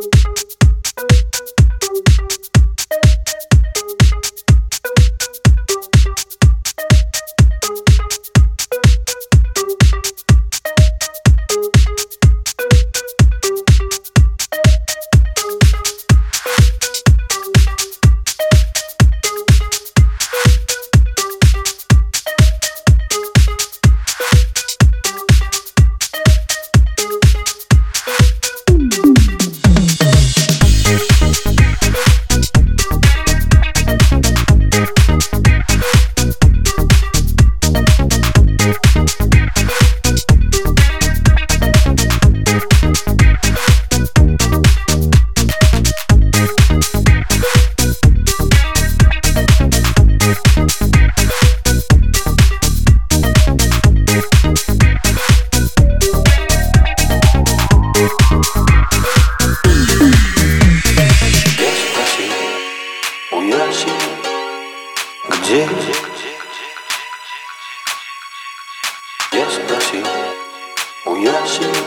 you your shit.